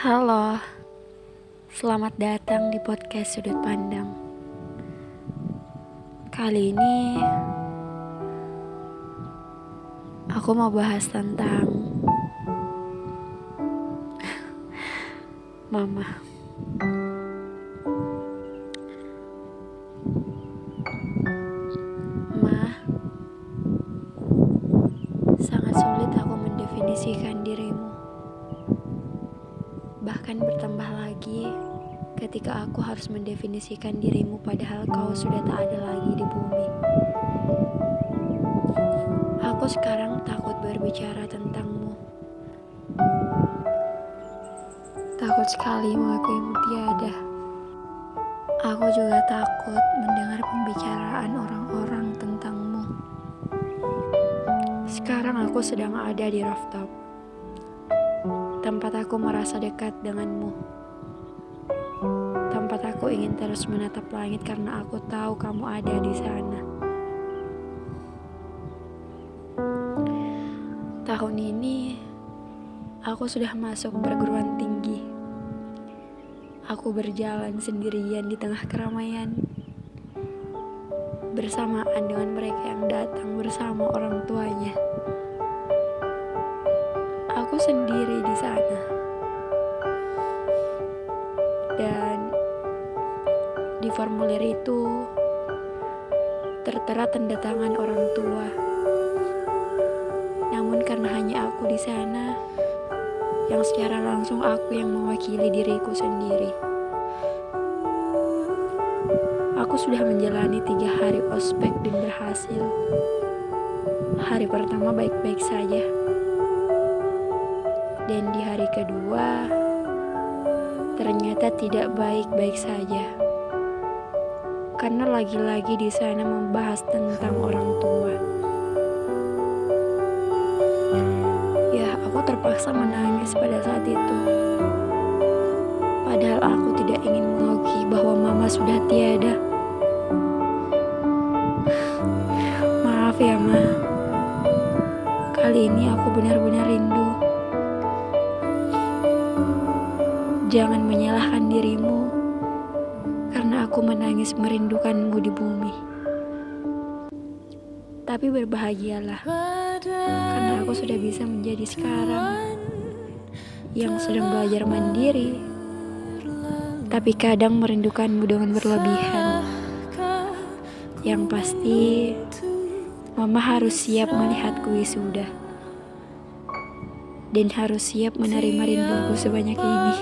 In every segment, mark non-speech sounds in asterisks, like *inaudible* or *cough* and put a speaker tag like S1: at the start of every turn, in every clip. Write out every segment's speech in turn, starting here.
S1: Halo, selamat datang di podcast Sudut Pandang. Kali ini aku mau bahas tentang *laughs* Mama. Mendefinisikan dirimu. Bahkan bertambah lagi ketika aku harus mendefinisikan dirimu padahal kau sudah tak ada lagi di bumi. Aku sekarang takut berbicara tentangmu. Takut sekali mengakuimu tiada. Aku juga takut mendengar pembicaraan orang-orang tentangmu. Sekarang aku sedang ada di rooftop tempat aku merasa dekat denganmu. Tempat aku ingin terus menatap langit karena aku tahu kamu ada di sana. Tahun ini aku sudah masuk perguruan tinggi. Aku berjalan sendirian di tengah keramaian. Bersamaan dengan mereka yang datang bersama orang tuanya aku sendiri di sana. Dan di formulir itu tertera tanda tangan orang tua. Namun karena hanya aku di sana, yang secara langsung aku yang mewakili diriku sendiri. Aku sudah menjalani tiga hari ospek dan berhasil. Hari pertama baik-baik saja dan di hari kedua ternyata tidak baik-baik saja. Karena lagi-lagi di sana membahas tentang orang tua. Ya, aku terpaksa menangis pada saat itu. Padahal aku tidak ingin mengakui bahwa mama sudah tiada. Maaf ya, Ma. Kali ini aku benar-benar rindu. Jangan menyalahkan dirimu karena aku menangis merindukanmu di bumi. Tapi berbahagialah karena aku sudah bisa menjadi sekarang yang sedang belajar mandiri. Tapi kadang merindukanmu dengan berlebihan. Yang pasti, Mama harus siap melihatku wisuda dan harus siap menerima rinduku sebanyak ini.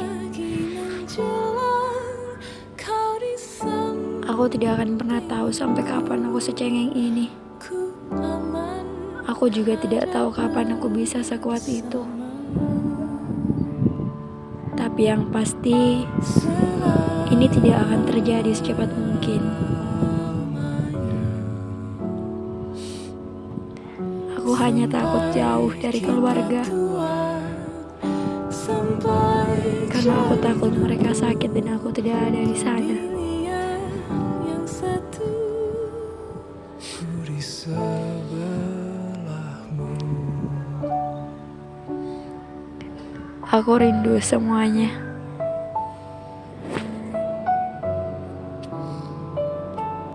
S1: Aku tidak akan pernah tahu sampai kapan aku secengeng ini. Aku juga tidak tahu kapan aku bisa sekuat itu. Tapi yang pasti, ini tidak akan terjadi secepat mungkin. Aku hanya takut jauh dari keluarga. Karena aku takut mereka sakit dan aku tidak ada di sana. Aku rindu semuanya.